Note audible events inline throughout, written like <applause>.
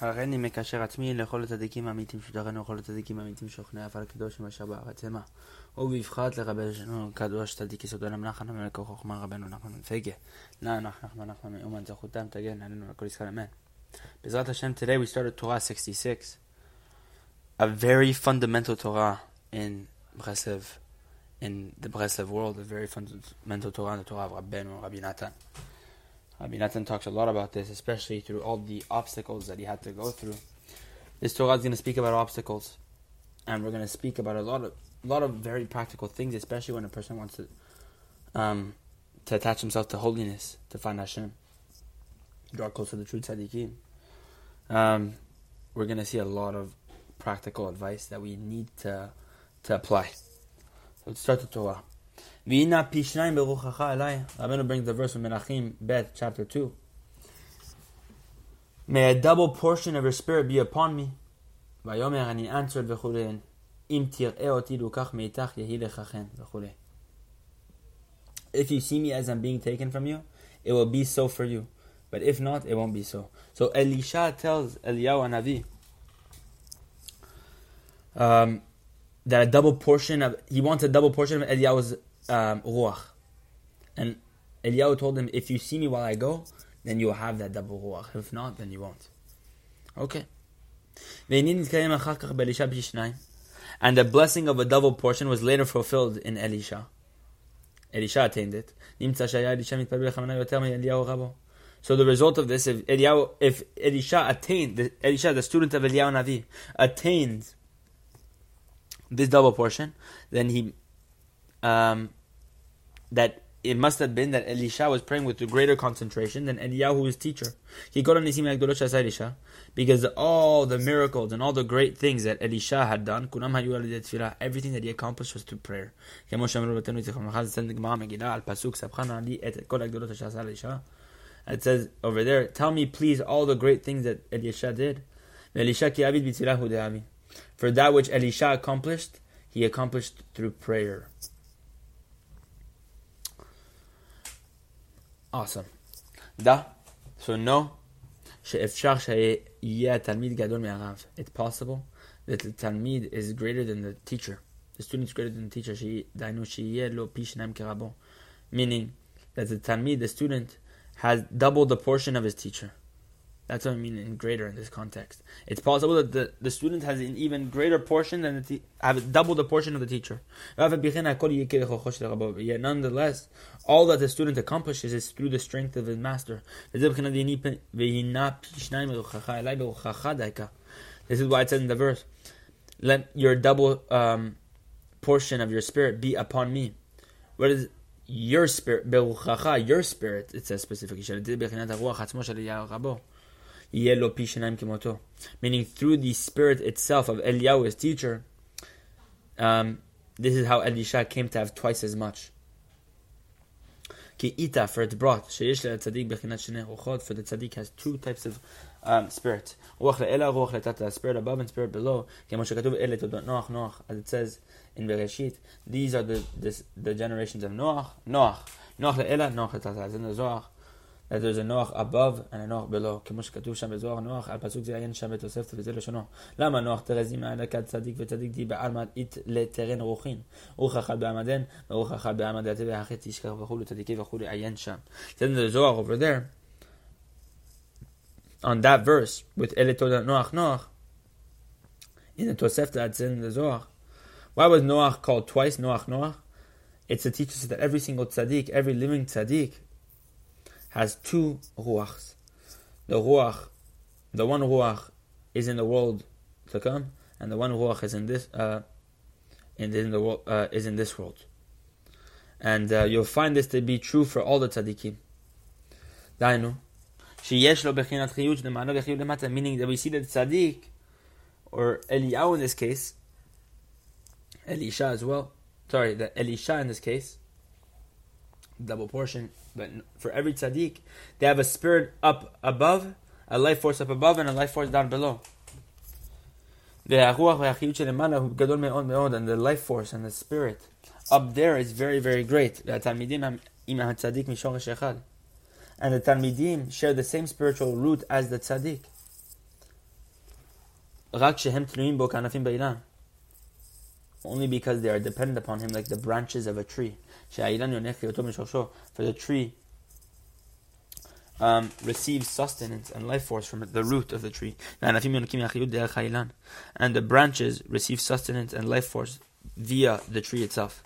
הריני מקשר עצמי לכל הצדיקים האמיתים שדרנו לכל הצדיקים האמיתים שוכני אף על הקדוש אשר בארץ המה. ובבחרת לרבנו קדוש צדיק יסוד עולם נחמן המלך חוכמה רבנו נחמן מפגה. נא נח נחמן נחמן מאומן זכותם תגן עלינו לכל ישראל אמן. בעזרת השם, today we started Torah 66. A very fundamental Torah in Breslev, in the Breslev world, a very fundamental Torah in the Torah of Rabbeinu, Rabbi Natan. Rabbi Natan talks a lot about this, especially through all the obstacles that he had to go through. This Torah is going to speak about obstacles, and we're going to speak about a lot of a lot of very practical things, especially when a person wants to um, to attach himself to holiness, to find Hashem, draw close to the true tzaddikim. Um, we're going to see a lot of practical advice that we need to to apply. So let's start the Torah. V'ina pishnayim beruchacha elai. Rabbeinu brings the verse from Melachim Bet, chapter 2. May a double portion of your spirit be upon me. Vayomer ani answered v'chulein. Im tir'e oti lukach meitach yehi lechachen v'chulei. If you see me as I'm being taken from you, it will be so for you. But if not, it won't be so. So Elisha tells Eliyahu Navi um, that a double portion of he wants a double portion of Eliyahu's um, ruach. And Eliyahu told him, if you see me while I go, then you'll have that double ruach. If not, then you won't. Okay. And the blessing of a double portion was later fulfilled in Elisha. Elisha attained it. So the result of this, if Eliyahu, if Elisha attained, Elisha, the student of Eliyahu Navi, attained this double portion, then he um, that it must have been that Elisha was praying with greater concentration than Eliyahu, his teacher. He got on Elisha because all the miracles and all the great things that Elisha had done, everything that he accomplished was through prayer. It says over there, tell me please all the great things that Elisha did. For that which Elisha accomplished, he accomplished through prayer. Awesome. Da. So no. שאפשר שיהיה התלמיד גדול מהרב. It's possible that the תלמיד is greater than the teacher. The student is greater than the teacher. דהיינו שיהיה לו פי שניים כרבו. Meaning that the talmid, the student, has double the portion of his teacher. That's what I mean in greater in this context. It's possible that the, the student has an even greater portion than the te- have double the portion of the teacher. Yet nonetheless, all that the student accomplishes is through the strength of his master. This is why it says in the verse, "Let your double um, portion of your spirit be upon me." What is your spirit? Your spirit. It says specifically meaning through the spirit itself of Eliyahu, his teacher, um, this is how Elisha came to have twice as much. Ki ita, for it brought, sheyesh tzaddik bechinat for the tzaddik has two types of um, spirit. Ruach ruach spirit above and spirit below. Kemo shekatuv ele toldot Noach, Noach, as it says in Bereshit, these are the, this, the generations of Noach, Noach. Noach le'ela, Noach le'tata, as in the Zohar that there's a Noach above and a Noach below, כמו שכתוב שם בזוהר נוח, על פסוק זה עיין שם בתוספת וזה לשונו. למה נוח תרזים מעל הכד צדיק וצדיק די בעלמא אית לטרן רוחין. רוח אחד בעמדן ורוח אחד בעמדתי והחץ ישכח וכולי צדיקי וכולי עיין שם. Then the Zohar over there, on that verse, with אלה תודה נוח נוח, in the Tosefta that's in the Zohar, why was Noach called twice Noach Noach? It's to teach us that every single tzaddik, every living tzaddik, has two ruachs. The ruach, the one ruach, is in the world to come, and the one ruach is in this, uh, in, in the world, uh, is in this world. And uh, you'll find this to be true for all the tzaddikim. Dainu, sheyesh lo bechinat chiyut demano lechiyush demata, meaning that we see that tzaddik, or Eliyahu in this case, Elisha as well. Sorry, the Elisha in this case double portion, but for every tzaddik, they have a spirit up above, a life force up above, and a life force down below. And the life force and the spirit up there is very, very great. And the Talmidim share the same spiritual root as the tzaddik. Only because they are dependent upon him like the branches of a tree. שהאילן יונק היותו משורשו. For the tree um, receives sustenance and life force from the root of the tree. And the branches receive sustenance and life force via the tree itself.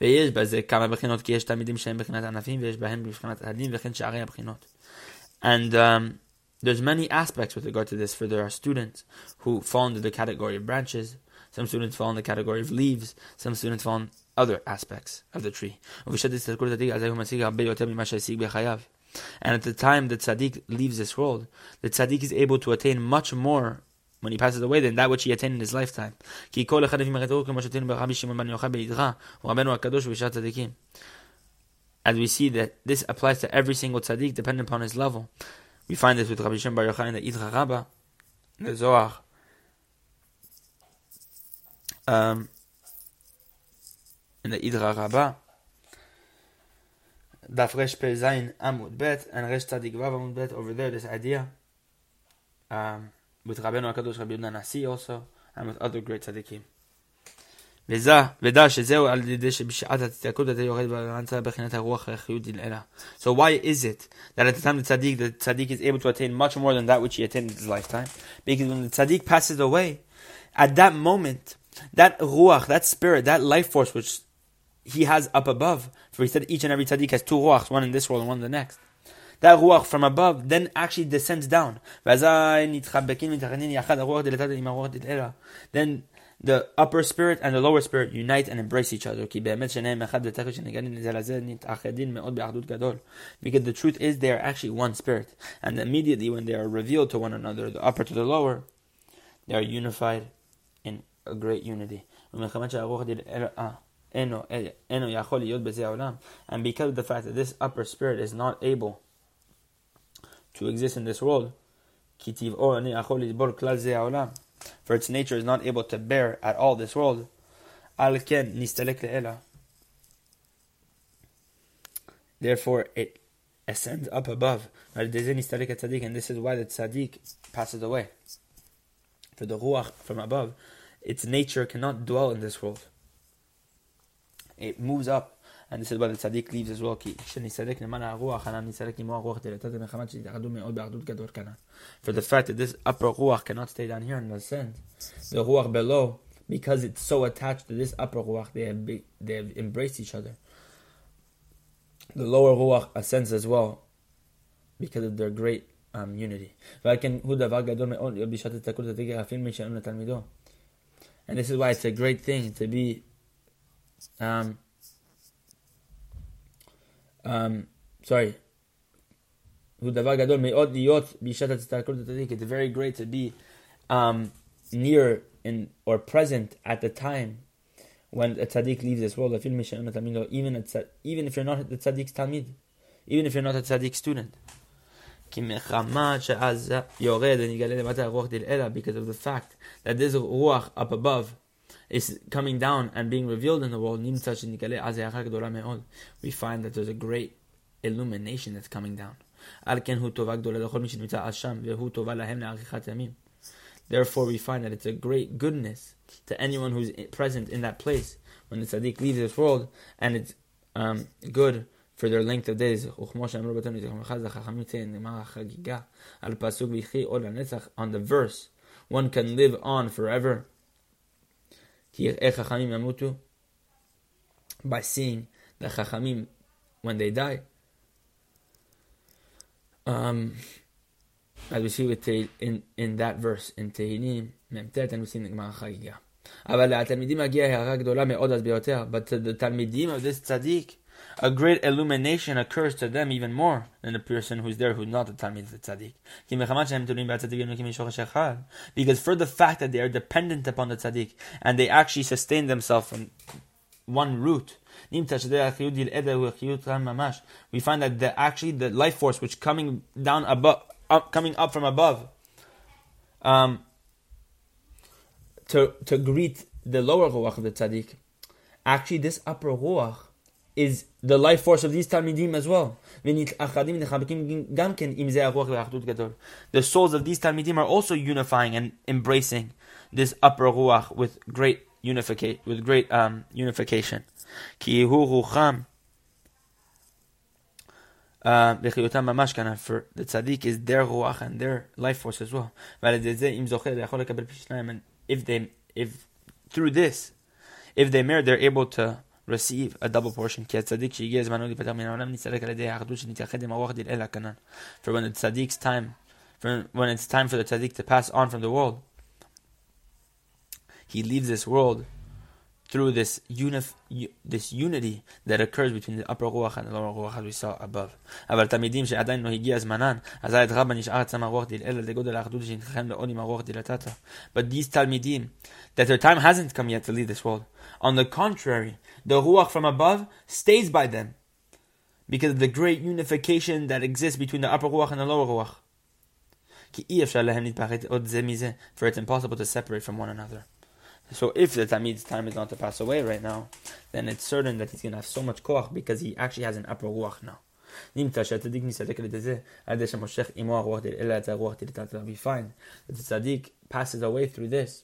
ויש בזה כמה בחינות, כי יש תלמידים שהם בחינת ענפים, ויש בהם בחינת הדין, וכן שערי הבחינות. And um, there's many aspects with regard to this, for there are students who fall into the category of branches, some students fall in the category of leaves, some students fall in other aspects of the tree. And at the time that tzaddik leaves this world, the tzaddik is able to attain much more when he passes away than that which he attained in his lifetime. As we see that this applies to every single tzaddik, depending upon his level. We find this with Rabbi Shem Bar Yochai in the Idra Rabba, the Zohar. Um, in the Idra Rabbah, dafresh Resh Zayin Amud Bet and Resh Tzadik Amud Bet. Over there, this idea um, with Rabbeinu Hakadosh Rabbi Yehuda Nasi also, and with other great tzaddikim. So why is it that at the time the tzaddik, the tzaddik is able to attain much more than that which he attained in his lifetime? Because when the tzaddik passes away, at that moment, that ruach, that spirit, that life force which he has up above. For he said each and every tzaddik has two ruachs, one in this world and one in the next. That ruach from above then actually descends down. Then the upper spirit and the lower spirit unite and embrace each other. Because the truth is they are actually one spirit. And immediately when they are revealed to one another, the upper to the lower, they are unified in a great unity. Eh, and because of the fact that this upper spirit is not able to exist in this world, for its nature is not able to bear at all this world, therefore it ascends up above. And this is why the tzaddik passes away. For the ruach from above, its nature cannot dwell in this world it moves up. And this is why the tzaddik leaves as well. For the fact that this upper ruach cannot stay down here in the the ruach below, because it's so attached to this upper ruach, they have, be, they have embraced each other. The lower ruach ascends as well, because of their great um, unity. And this is why it's a great thing to be um, um, sorry. It's very great to be um, near in or present at the time when a tzaddik leaves this world. Even a, even if you're not the tzaddik's talmid, even if you're not a tzaddik student. Because of the fact that this ruach up above is coming down and being revealed in the world, we find that there's a great illumination that's coming down. Therefore, we find that it's a great goodness to anyone who's present in that place when the tzaddik leaves this world, and it's um, good for their length of days. On the verse, one can live on forever by seeing the Chachamim when they die. Um, as we see with in, in that verse in Tehillim, Memtet, and we see in the Gemara Chagiga. אבל לתלמידים מגיעה הערה גדולה מאוד אז ביותר, but to the תלמידים of this tzaddik, a great illumination occurs to them even more than the person who's there who's not a Talmid the Tzaddik. Because for the fact that they are dependent upon the Tzaddik and they actually sustain themselves from one root. We find that the, actually the life force which coming down above, up, coming up from above, um, to to greet the lower ruach of the tzaddik, actually this upper ruach is the life force of these Talmidim as well. The souls of these Talmidim are also unifying and embracing this upper ruach with great unification. With great um, unification. Uh, for the tzaddik is their ruach and their life force as well. And if they, if through this, if they merit, they're able to receive a double portion. For when the tzaddik's time, for when it's time for the tzaddik to pass on from the world, he leaves this world through this unif- this unity that occurs between the upper ruach and the lower ruach as we saw above. אבל תלמידים שעדיין לא הגיע זמנן, אזי את רבה נשאר עצם הרוח אלא לגודל האחדות שנתחם לעוד עם הרוח דילתתא. But these תלמידים, that their time hasn't come yet to leave this world. on the contrary, the ruach from above stays by them because of the great unification that exists between the upper ruach and the lower ruach. For it's impossible to separate from one another. So if the Talmid's time is not to pass away right now, then it's certain that he's going to have so much koach because he actually has an upper ruach now. That the tzaddik passes away through this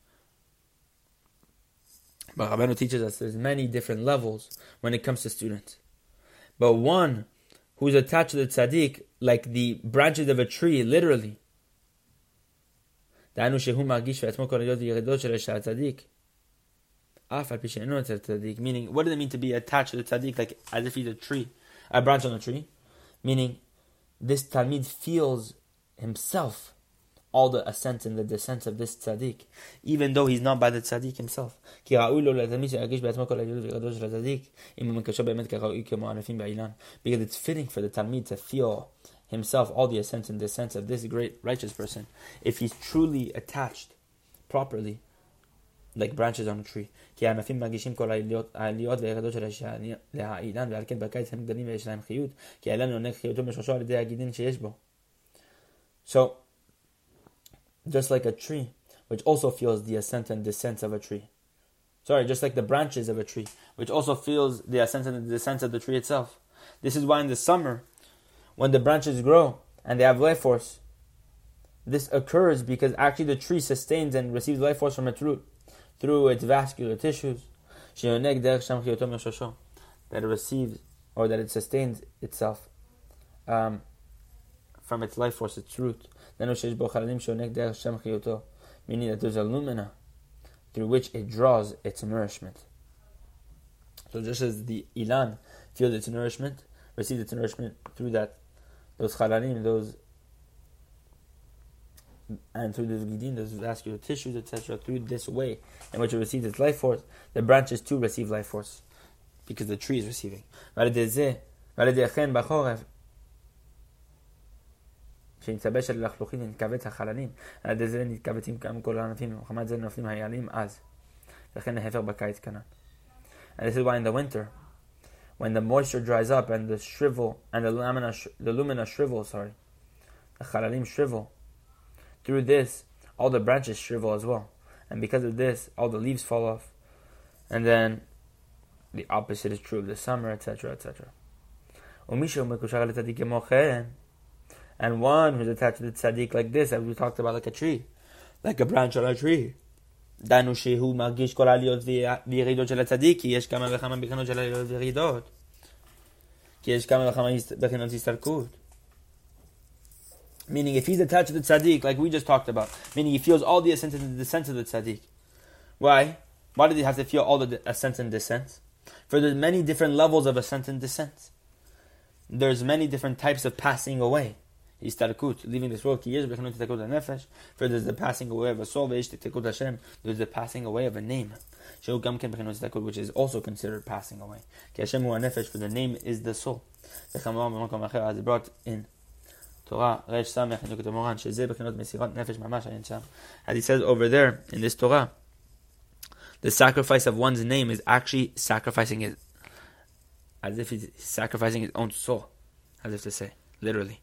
But Rabbeinu teaches us there's many different levels when it comes to students. But one who's attached to the tzaddik like the branches of a tree, literally. דהיינו שהוא מרגיש בעצמו כל הידיעות וירידות של הצדיק meaning what does it mean to be attached to the tzaddik like as if he's a tree, a branch on a tree? Meaning this talmid feels himself all the ascents and the descents of this tzaddik, even though he's not by the tzaddik himself. Because it's fitting for the Talmid to feel himself all the ascents and descents of this great righteous person, if he's truly attached properly, like branches on a tree. So, just like a tree, which also feels the ascent and descent of a tree. Sorry, just like the branches of a tree, which also feels the ascent and the descent of the tree itself. This is why in the summer, when the branches grow and they have life force, this occurs because actually the tree sustains and receives life force from its root through its vascular tissues, that it receives or that it sustains itself um, from its life force, its root. Meaning that there's a lumina through which it draws its nourishment. So just as the ilan feels its nourishment, receives its nourishment through that, those chalalim, those and through the gidin, those vascular tissues, etc., through this way in which it receives its life force, the branches too receive life force because the tree is receiving. כשנתלבש על לחלוכים נתכווץ החללים, על ידי זה נתכווצים גם כל הענפים, ומחמת זה נופלים היעלים אז. לכן ההפך בקיץ כנ"ל. And this is why in the winter, when the moisture dries up and the shrivel, and the lumina, the lumina shrivel, sorry, the chalalim shrivel, through this, all the branches shrivel as well. And because of this, all the leaves fall off. And then the opposite is true of the summer, etc., etc. And one who's attached to the tzaddik like this, as we talked about, like a tree, like a branch on a tree. דנו שהוא מרגיש כל העליות וירידות של הצדיק, כי יש כמה וכמה בחינות של עליות וירידות. כי יש כמה וכמה בחינות הסתלקות. Meaning, if he's attached to the tzaddik, like we just talked about, meaning he feels all the ascent and the descent of the tzaddik. Why? Why did he have to feel all the ascent and descent? For there's many different levels of ascent and descent. There's many different types of passing away. Istarkut, leaving this world, ki istarkut nefesh. For there's the passing away of a soul, veish tikut Hashem. There's the passing away of a name. Shehu gam ken which is also considered passing away. Ki Hashem hu nefesh, for the name is the soul. V'chamam b'makom acher, as it brought in Torah, Resh Samech, in Likutei Moharan, shezeh bechinot mesirat nefesh mamash ayin sham. As he says over there, in this Torah, the sacrifice of one's name is actually sacrificing his, as if he's sacrificing his own soul, as if to say, literally.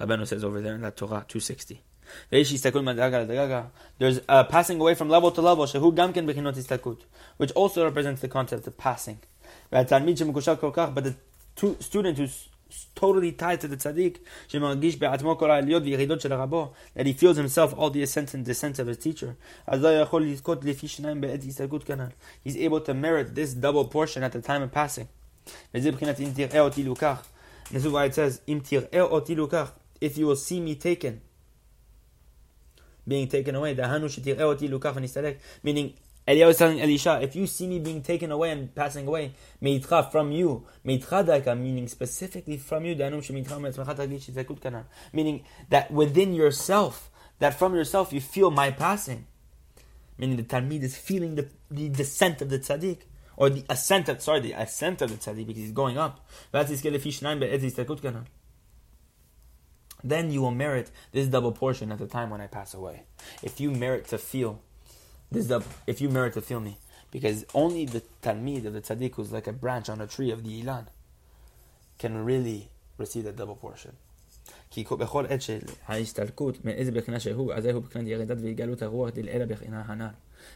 Rabbeinu says over there in that Torah 260. There's a passing away from level to level, which also represents the concept of passing. But the student who's totally tied to the tzaddik, that he feels himself all the ascents and descents of his teacher. He's able to merit this double portion at the time of passing. This is why it says, if you will see me taken, being taken away, meaning Eliyahu is telling Elisha, if you see me being taken away and passing away, from you, meaning specifically from you, meaning that within yourself, that from yourself you feel my passing. Meaning the Talmid is feeling the, the descent of the tzaddik, or the ascent of, sorry, the ascent of the tzaddik, because he's going up then you will merit this double portion at the time when I pass away. If you merit to feel this double, if you merit to feel me, because only the talmid of the tzaddik who's like a branch on a tree of the ilan can really receive that double portion.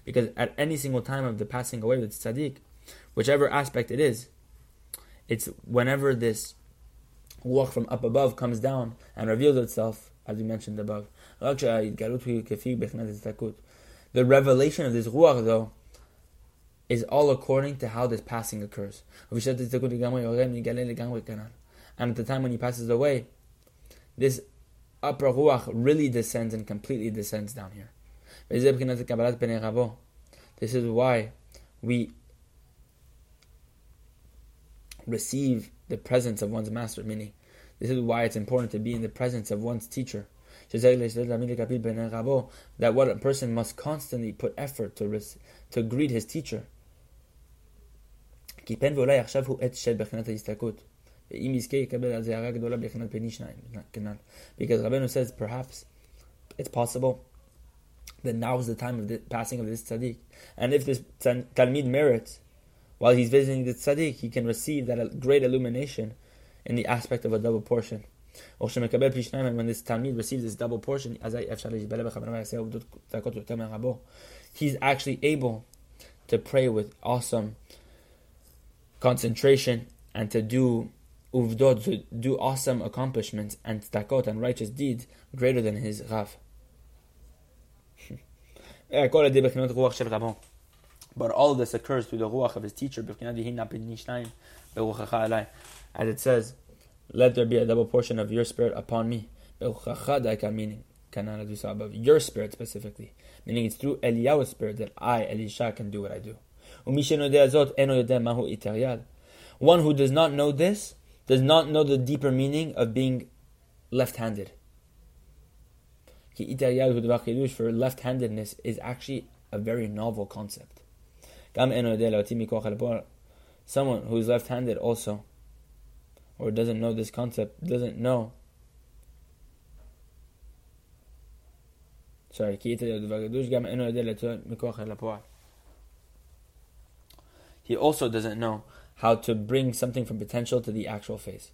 Because at any single time of the passing away of the tzaddik, whichever aspect it is, it's whenever this ruach from up above comes down and reveals itself, as we mentioned above. The revelation of this ruach, though, is all according to how this passing occurs. And at the time when he passes away, this upper ruach really descends and completely descends down here. This is why we receive the presence of one's master, meaning this is why it's important to be in the presence of one's teacher. That what a person must constantly put effort to, to greet his teacher. Because Rabbeinu says perhaps it's possible that now is the time of the passing of this tzaddik. And if this Talmid merits while he's visiting the tzaddik, he can receive that great illumination in the aspect of a double portion. when this Talmid receives this double portion, he's actually able to pray with awesome concentration and to do uvdot, to do awesome accomplishments and takot and righteous deeds greater than his Rav. <laughs> Eh, But all of this occurs through the ruach of his teacher. As it says, let there be a double portion of your spirit upon me. Meaning, your spirit specifically. Meaning it's through Eliyahu's spirit that I, Elisha, can do what I do. One who does not know this does not know the deeper meaning of being left-handed. For left-handedness is actually a very novel concept. Someone who is left-handed also, or doesn't know this concept, doesn't know. Sorry, he also doesn't know how to bring something from potential to the actual face.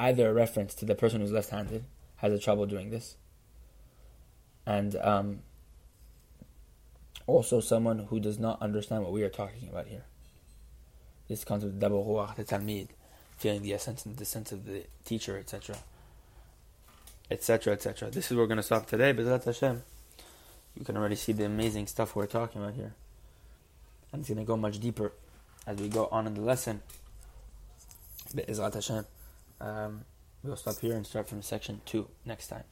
Either a reference to the person who's left-handed has a trouble doing this, and um, also someone who does not understand what we are talking about here. This concept of double ruach, the talmid, feeling the essence and the sense of the teacher, etc. etc. etc. This is where we're going to stop today, but Hashem. You can already see the amazing stuff we're talking about here. And it's going to go much deeper as we go on in the lesson. But Hashem. Um, we'll stop here and start from section 2 next time.